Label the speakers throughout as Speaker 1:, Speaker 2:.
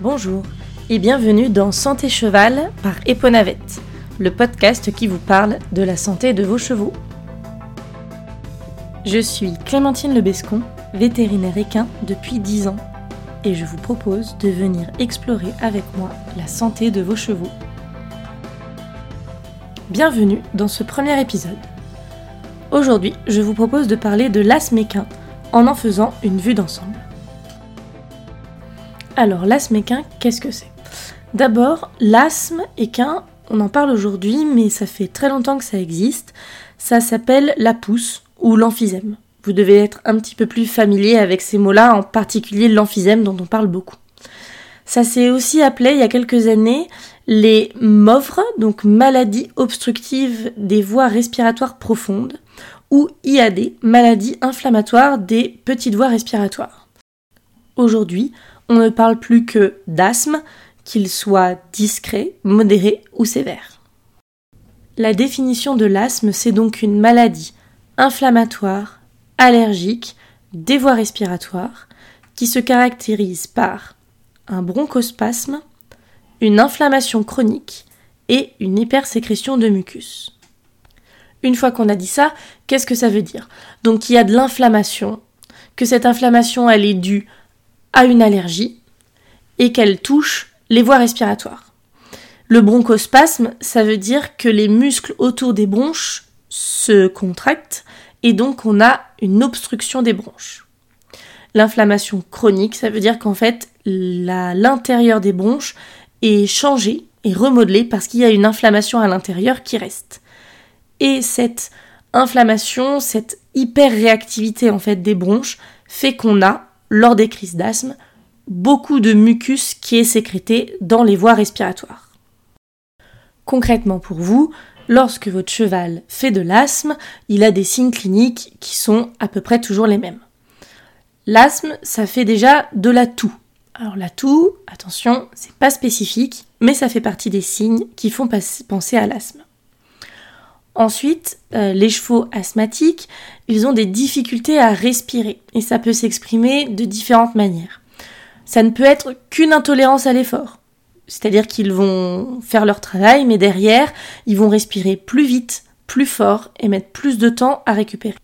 Speaker 1: Bonjour et bienvenue dans Santé Cheval par Eponavette, le podcast qui vous parle de la santé de vos chevaux. Je suis Clémentine Lebescon, vétérinaire équin depuis 10 ans, et je vous propose de venir explorer avec moi la santé de vos chevaux. Bienvenue dans ce premier épisode. Aujourd'hui, je vous propose de parler de l'asthme équin en en faisant une vue d'ensemble. Alors, l'asthme équin, qu'est-ce que c'est? D'abord, l'asthme équin, on en parle aujourd'hui, mais ça fait très longtemps que ça existe. Ça s'appelle la pousse ou l'emphysème. Vous devez être un petit peu plus familier avec ces mots-là, en particulier l'emphysème dont on parle beaucoup. Ça s'est aussi appelé il y a quelques années les MOVRE, donc maladies obstructives des voies respiratoires profondes, ou IAD, maladie inflammatoire des petites voies respiratoires. Aujourd'hui, on ne parle plus que d'asthme, qu'il soit discret, modéré ou sévère. La définition de l'asthme, c'est donc une maladie inflammatoire, allergique, des voies respiratoires, qui se caractérise par un bronchospasme, une inflammation chronique et une hypersécrétion de mucus. Une fois qu'on a dit ça, qu'est-ce que ça veut dire? Donc il y a de l'inflammation, que cette inflammation elle est due a une allergie et qu'elle touche les voies respiratoires. Le bronchospasme, ça veut dire que les muscles autour des bronches se contractent et donc on a une obstruction des bronches. L'inflammation chronique, ça veut dire qu'en fait l'intérieur des bronches est changé et remodelé parce qu'il y a une inflammation à l'intérieur qui reste. Et cette inflammation, cette hyperréactivité en fait des bronches fait qu'on a lors des crises d'asthme, beaucoup de mucus qui est sécrété dans les voies respiratoires. Concrètement pour vous, lorsque votre cheval fait de l'asthme, il a des signes cliniques qui sont à peu près toujours les mêmes. L'asthme, ça fait déjà de la toux. Alors la toux, attention, c'est pas spécifique, mais ça fait partie des signes qui font penser à l'asthme. Ensuite, euh, les chevaux asthmatiques, ils ont des difficultés à respirer et ça peut s'exprimer de différentes manières. Ça ne peut être qu'une intolérance à l'effort. C'est-à-dire qu'ils vont faire leur travail, mais derrière, ils vont respirer plus vite, plus fort et mettre plus de temps à récupérer.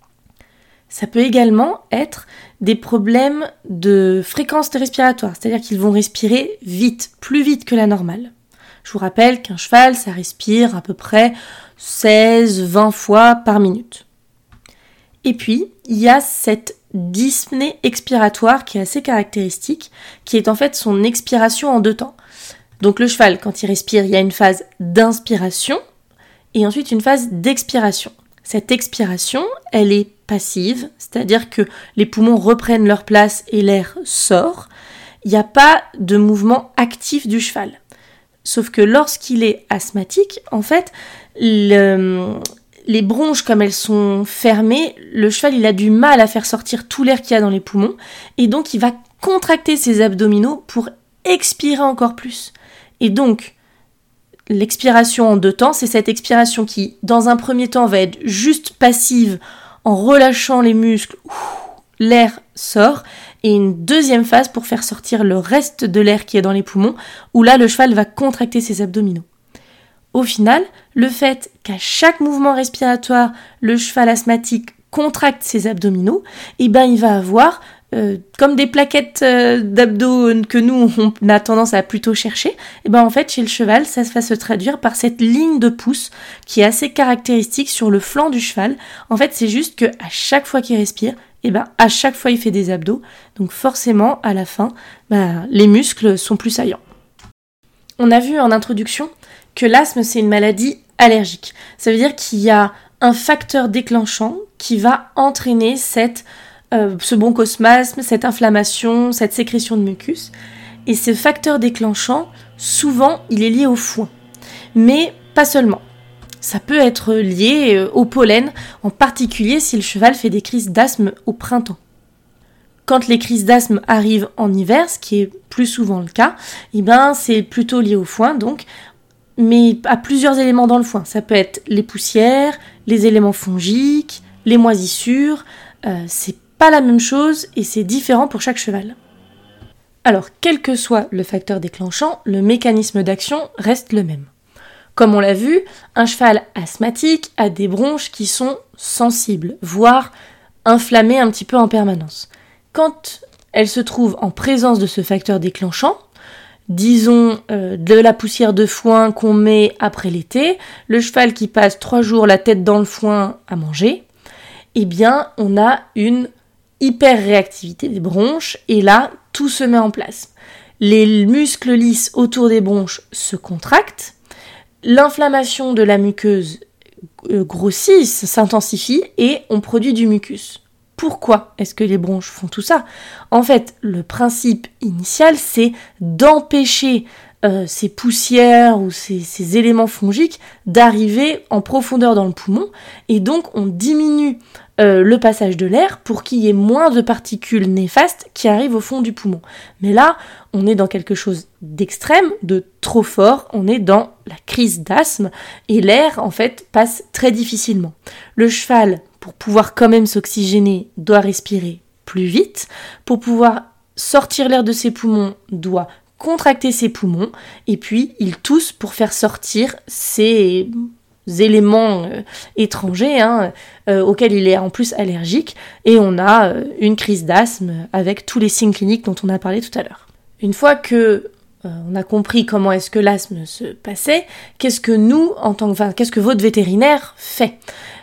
Speaker 1: Ça peut également être des problèmes de fréquence respiratoire, c'est-à-dire qu'ils vont respirer vite, plus vite que la normale. Je vous rappelle qu'un cheval, ça respire à peu près 16-20 fois par minute. Et puis, il y a cette dyspnée expiratoire qui est assez caractéristique, qui est en fait son expiration en deux temps. Donc le cheval, quand il respire, il y a une phase d'inspiration et ensuite une phase d'expiration. Cette expiration, elle est passive, c'est-à-dire que les poumons reprennent leur place et l'air sort. Il n'y a pas de mouvement actif du cheval. Sauf que lorsqu'il est asthmatique, en fait, les bronches, comme elles sont fermées, le cheval, il a du mal à faire sortir tout l'air qu'il y a dans les poumons, et donc il va contracter ses abdominaux pour expirer encore plus. Et donc, l'expiration en deux temps, c'est cette expiration qui, dans un premier temps, va être juste passive en relâchant les muscles, l'air sort, et une deuxième phase pour faire sortir le reste de l'air qui est dans les poumons, où là le cheval va contracter ses abdominaux. Au final, le fait qu'à chaque mouvement respiratoire, le cheval asthmatique contracte ses abdominaux, eh ben il va avoir euh, comme des plaquettes euh, d'abdos que nous on a tendance à plutôt chercher, et eh ben en fait chez le cheval ça va se traduire par cette ligne de pouce qui est assez caractéristique sur le flanc du cheval. En fait c'est juste que à chaque fois qu'il respire, et eh ben à chaque fois il fait des abdos, donc forcément à la fin, bah, les muscles sont plus saillants. On a vu en introduction que l'asthme c'est une maladie allergique. Ça veut dire qu'il y a un facteur déclenchant qui va entraîner cette, euh, ce cette inflammation, cette sécrétion de mucus. Et ce facteur déclenchant, souvent, il est lié au foin. Mais pas seulement ça peut être lié euh, au pollen, en particulier si le cheval fait des crises d'asthme au printemps. Quand les crises d'asthme arrivent en hiver, ce qui est plus souvent le cas, eh ben c'est plutôt lié au foin, donc, mais à plusieurs éléments dans le foin. Ça peut être les poussières, les éléments fongiques, les moisissures. Euh, c'est pas la même chose et c'est différent pour chaque cheval. Alors, quel que soit le facteur déclenchant, le mécanisme d'action reste le même. Comme on l'a vu, un cheval asthmatique a des bronches qui sont sensibles, voire inflammées un petit peu en permanence. Quand elle se trouve en présence de ce facteur déclenchant, disons euh, de la poussière de foin qu'on met après l'été, le cheval qui passe trois jours la tête dans le foin à manger, eh bien on a une hyper-réactivité des bronches et là tout se met en place. Les muscles lisses autour des bronches se contractent, l'inflammation de la muqueuse euh, grossit, s'intensifie et on produit du mucus. Pourquoi est-ce que les bronches font tout ça? En fait, le principe initial, c'est d'empêcher euh, ces poussières ou ces, éléments fongiques d'arriver en profondeur dans le poumon, et donc on diminue euh, le passage de l'air pour qu'il y ait moins de particules néfastes qui arrivent au fond du poumon. Mais là, on est dans quelque chose d'extrême, de trop fort, on est dans la crise d'asthme, et l'air, en fait, passe très difficilement. Le cheval pour pouvoir quand même s'oxygéner, doit respirer plus vite. Pour pouvoir sortir l'air de ses poumons, doit contracter ses poumons. Et puis, il tousse pour faire sortir ces éléments euh, étrangers hein, euh, auxquels il est en plus allergique. Et on a euh, une crise d'asthme avec tous les signes cliniques dont on a parlé tout à l'heure. Une fois que on a compris comment est-ce que l'asthme se passait, qu'est-ce que nous, en tant que, qu'est-ce que votre vétérinaire fait?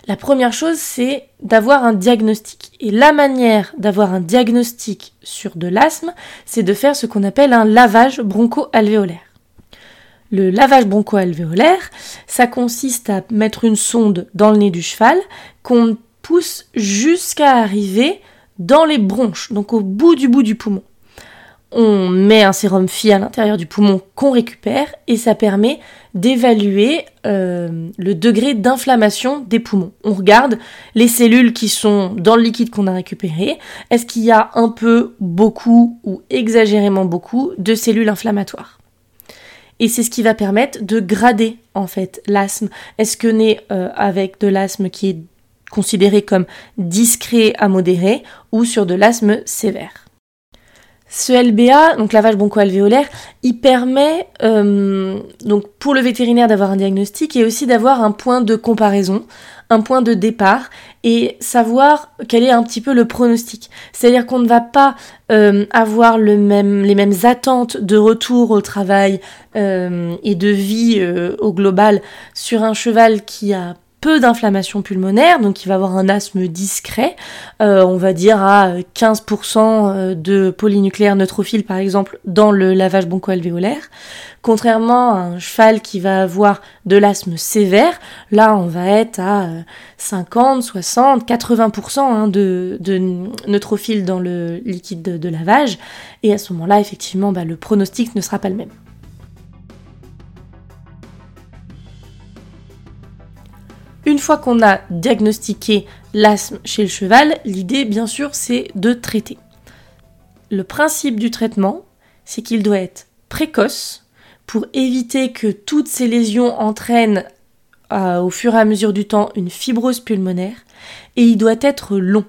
Speaker 1: La première chose, c'est d'avoir un diagnostic. Et la manière d'avoir un diagnostic sur de l'asthme, c'est de faire ce qu'on appelle un lavage broncho-alvéolaire. Le lavage broncho-alvéolaire, ça consiste à mettre une sonde dans le nez du cheval qu'on pousse jusqu'à arriver dans les bronches, donc au bout du bout du poumon on met un sérum Phi à l'intérieur du poumon qu'on récupère et ça permet d'évaluer euh, le degré d'inflammation des poumons. On regarde les cellules qui sont dans le liquide qu'on a récupéré. Est-ce qu'il y a un peu, beaucoup ou exagérément beaucoup de cellules inflammatoires? Et c'est ce qui va permettre de grader en fait l'asthme. Est-ce que est euh, avec de l'asthme qui est considéré comme discret à modéré ou sur de l'asthme sévère? Ce LBA, donc lavage broncho-alvéolaire, il permet euh, donc pour le vétérinaire d'avoir un diagnostic et aussi d'avoir un point de comparaison, un point de départ et savoir quel est un petit peu le pronostic. C'est-à-dire qu'on ne va pas euh, avoir le même, les mêmes attentes de retour au travail euh, et de vie au global sur un cheval qui a peu d'inflammation pulmonaire, donc il va avoir un asthme discret, euh, on va dire à 15% euh, de polynucléaire neutrophile par exemple dans le lavage bronchoalvéolaire, contrairement à un cheval qui va avoir de l'asthme sévère, là on va être à 50, 60, 80% de, de neutrophile dans le liquide de, lavage, et à ce moment-là effectivement bah, le pronostic ne sera pas le même. Une fois qu'on a diagnostiqué l'asthme chez le cheval, l'idée bien sûr c'est de traiter. Le principe du traitement, c'est qu'il doit être précoce pour éviter que toutes ces lésions entraînent euh, au fur et à mesure du temps une fibrose pulmonaire et il doit être long.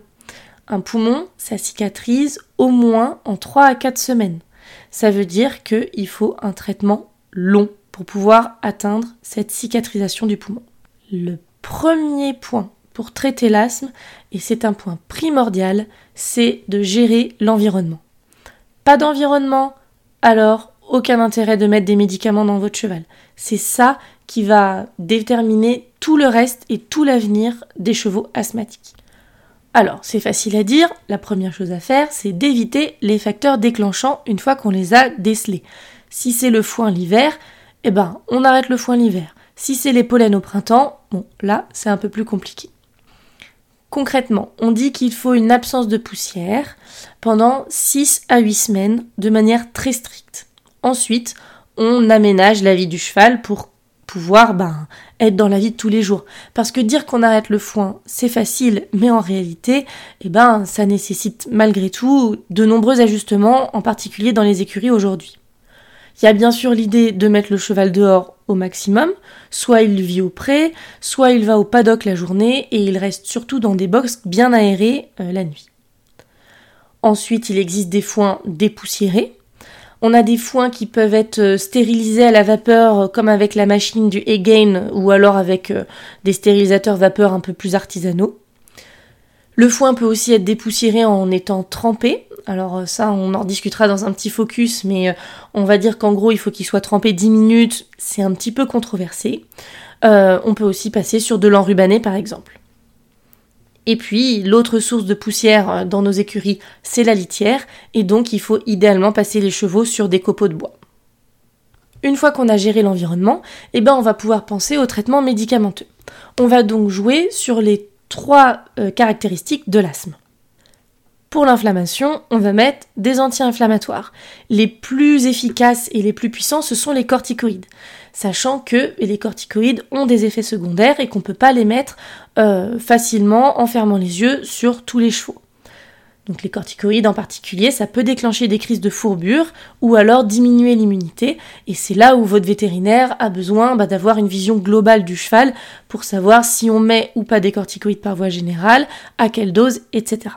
Speaker 1: Un poumon, ça cicatrise au moins en 3 à 4 semaines. Ça veut dire qu'il faut un traitement long pour pouvoir atteindre cette cicatrisation du poumon. Premier point pour traiter l'asthme, et c'est un point primordial, c'est de gérer l'environnement. Pas d'environnement, alors aucun intérêt de mettre des médicaments dans votre cheval. C'est ça qui va déterminer tout le reste et tout l'avenir des chevaux asthmatiques. Alors, c'est facile à dire, la première chose à faire, c'est d'éviter les facteurs déclenchants une fois qu'on les a décelés. Si c'est le foin l'hiver, eh ben, on arrête le foin l'hiver. Si c'est les pollens au printemps, bon, là, c'est un peu plus compliqué. Concrètement, on dit qu'il faut une absence de poussière pendant 6 à 8 semaines de manière très stricte. Ensuite, on aménage la vie du cheval pour pouvoir ben, être dans la vie de tous les jours. Parce que dire qu'on arrête le foin, c'est facile, mais en réalité, eh ben, ça nécessite malgré tout de nombreux ajustements, en particulier dans les écuries aujourd'hui. Il y a bien sûr l'idée de mettre le cheval dehors au maximum, soit il vit au pré, soit il va au paddock la journée et il reste surtout dans des boxes bien aérés euh, la nuit. Ensuite, il existe des foins dépoussiérés. On a des foins qui peuvent être euh, stérilisés à la vapeur euh, comme avec la machine du Again ou alors avec des stérilisateurs vapeur un peu plus artisanaux. Le foin peut aussi être dépoussiéré en étant trempé. Alors ça, on en discutera dans un petit focus, mais on va dire qu'en gros, il faut qu'il soit trempé 10 minutes. C'est un petit peu controversé. on peut aussi passer sur de l'enrubané, par exemple. Et puis, l'autre source de poussière euh, dans nos écuries, c'est la litière, et donc il faut idéalement passer les chevaux sur des copeaux de bois. Une fois qu'on a géré l'environnement, eh ben on va pouvoir penser au traitement médicamenteux. On va donc jouer sur les trois euh, caractéristiques de l'asthme. Pour l'inflammation, on va mettre des anti-inflammatoires. Les plus efficaces et les plus puissants, ce sont les corticoïdes. Sachant que les corticoïdes ont des effets secondaires et qu'on ne peut pas les mettre euh, facilement en fermant les yeux sur tous les chevaux. Donc les corticoïdes en particulier, ça peut déclencher des crises de fourbure ou alors diminuer l'immunité. Et c'est là où votre vétérinaire a besoin bah, d'avoir une vision globale du cheval pour savoir si on met ou pas des corticoïdes par voie générale, à quelle dose, etc.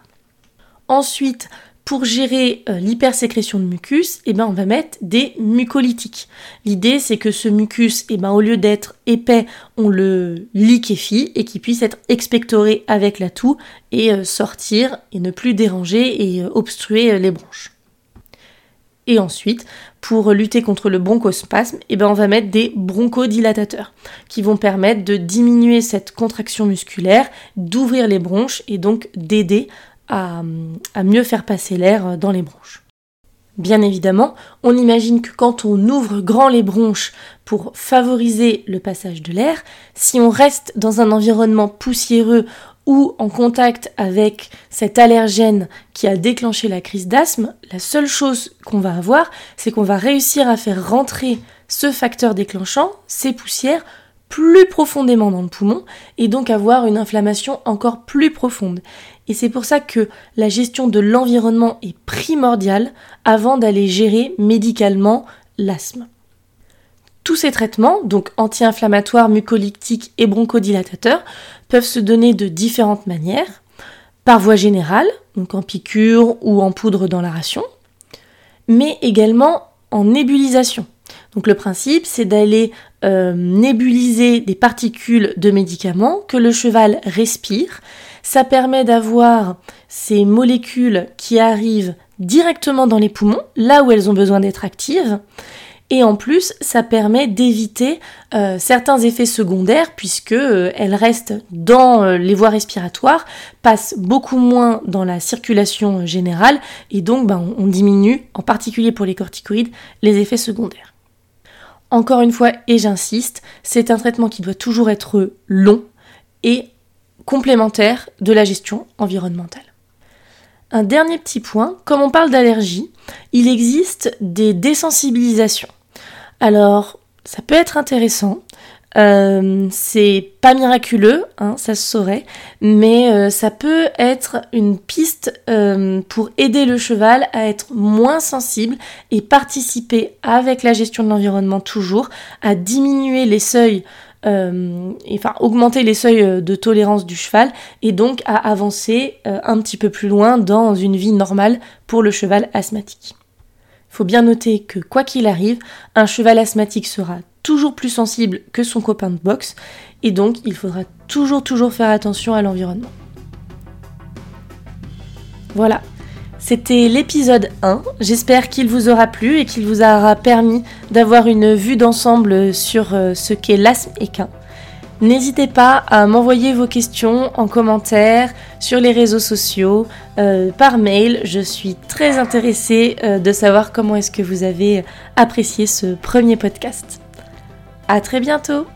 Speaker 1: Ensuite, pour gérer euh, l'hypersécrétion de mucus, eh ben, on va mettre des mucolytiques. L'idée, c'est que ce mucus, eh ben, au lieu d'être épais, on le liquéfie et qu'il puisse être expectoré avec la toux et euh, sortir et ne plus déranger et euh, obstruer les bronches. Et ensuite, pour lutter contre le bronchospasme, eh ben on va mettre des bronchodilatateurs qui vont permettre de diminuer cette contraction musculaire, d'ouvrir les bronches et donc d'aider à, mieux faire passer l'air dans les bronches. Bien évidemment, on imagine que quand on ouvre grand les bronches pour favoriser le passage de l'air, si on reste dans un environnement poussiéreux ou en contact avec cet allergène qui a déclenché la crise d'asthme, la seule chose qu'on va avoir, c'est qu'on va réussir à faire rentrer ce facteur déclenchant, ces poussières, plus profondément dans le poumon et donc avoir une inflammation encore plus profonde. Et c'est pour ça que la gestion de l'environnement est primordiale avant d'aller gérer médicalement l'asthme. Tous ces traitements, donc anti-inflammatoires, mucolytiques et bronchodilatateurs, peuvent se donner de différentes manières, par voie générale, donc en piqûre ou en poudre dans la ration, mais également en nébulisation. Donc le principe, c'est d'aller euh, nébuliser des particules de médicaments que le cheval respire. Ça permet d'avoir ces molécules qui arrivent directement dans les poumons, là où elles ont besoin d'être actives. Et en plus, ça permet d'éviter euh, certains effets secondaires puisque euh, elles restent dans les voies respiratoires, passent beaucoup moins dans la circulation générale et donc ben, on diminue, en particulier pour les corticoïdes, les effets secondaires. Encore une fois, et j'insiste, c'est un traitement qui doit toujours être long et complémentaire de la gestion environnementale. Un dernier petit point, comme on parle d'allergie, il existe des désensibilisations. Alors, ça peut être intéressant euh, c'est pas miraculeux, hein, ça se saurait, mais euh, ça peut être une piste euh, pour aider le cheval à être moins sensible et participer avec la gestion de l'environnement toujours à diminuer les seuils, enfin augmenter les seuils de tolérance du cheval et donc à avancer un petit peu plus loin dans une vie normale pour le cheval asthmatique. Il faut bien noter que quoi qu'il arrive, un cheval asthmatique sera toujours plus sensible que son copain de boxe et donc il faudra toujours toujours faire attention à l'environnement. Voilà, c'était l'épisode 1. J'espère qu'il vous aura plu et qu'il vous aura permis d'avoir une vue d'ensemble sur euh, ce qu'est l'asthme équin. N'hésitez pas à m'envoyer vos questions en commentaire, sur les réseaux sociaux, euh, par mail. Je suis très intéressée euh, de savoir comment est-ce que vous avez apprécié ce premier podcast. À très bientôt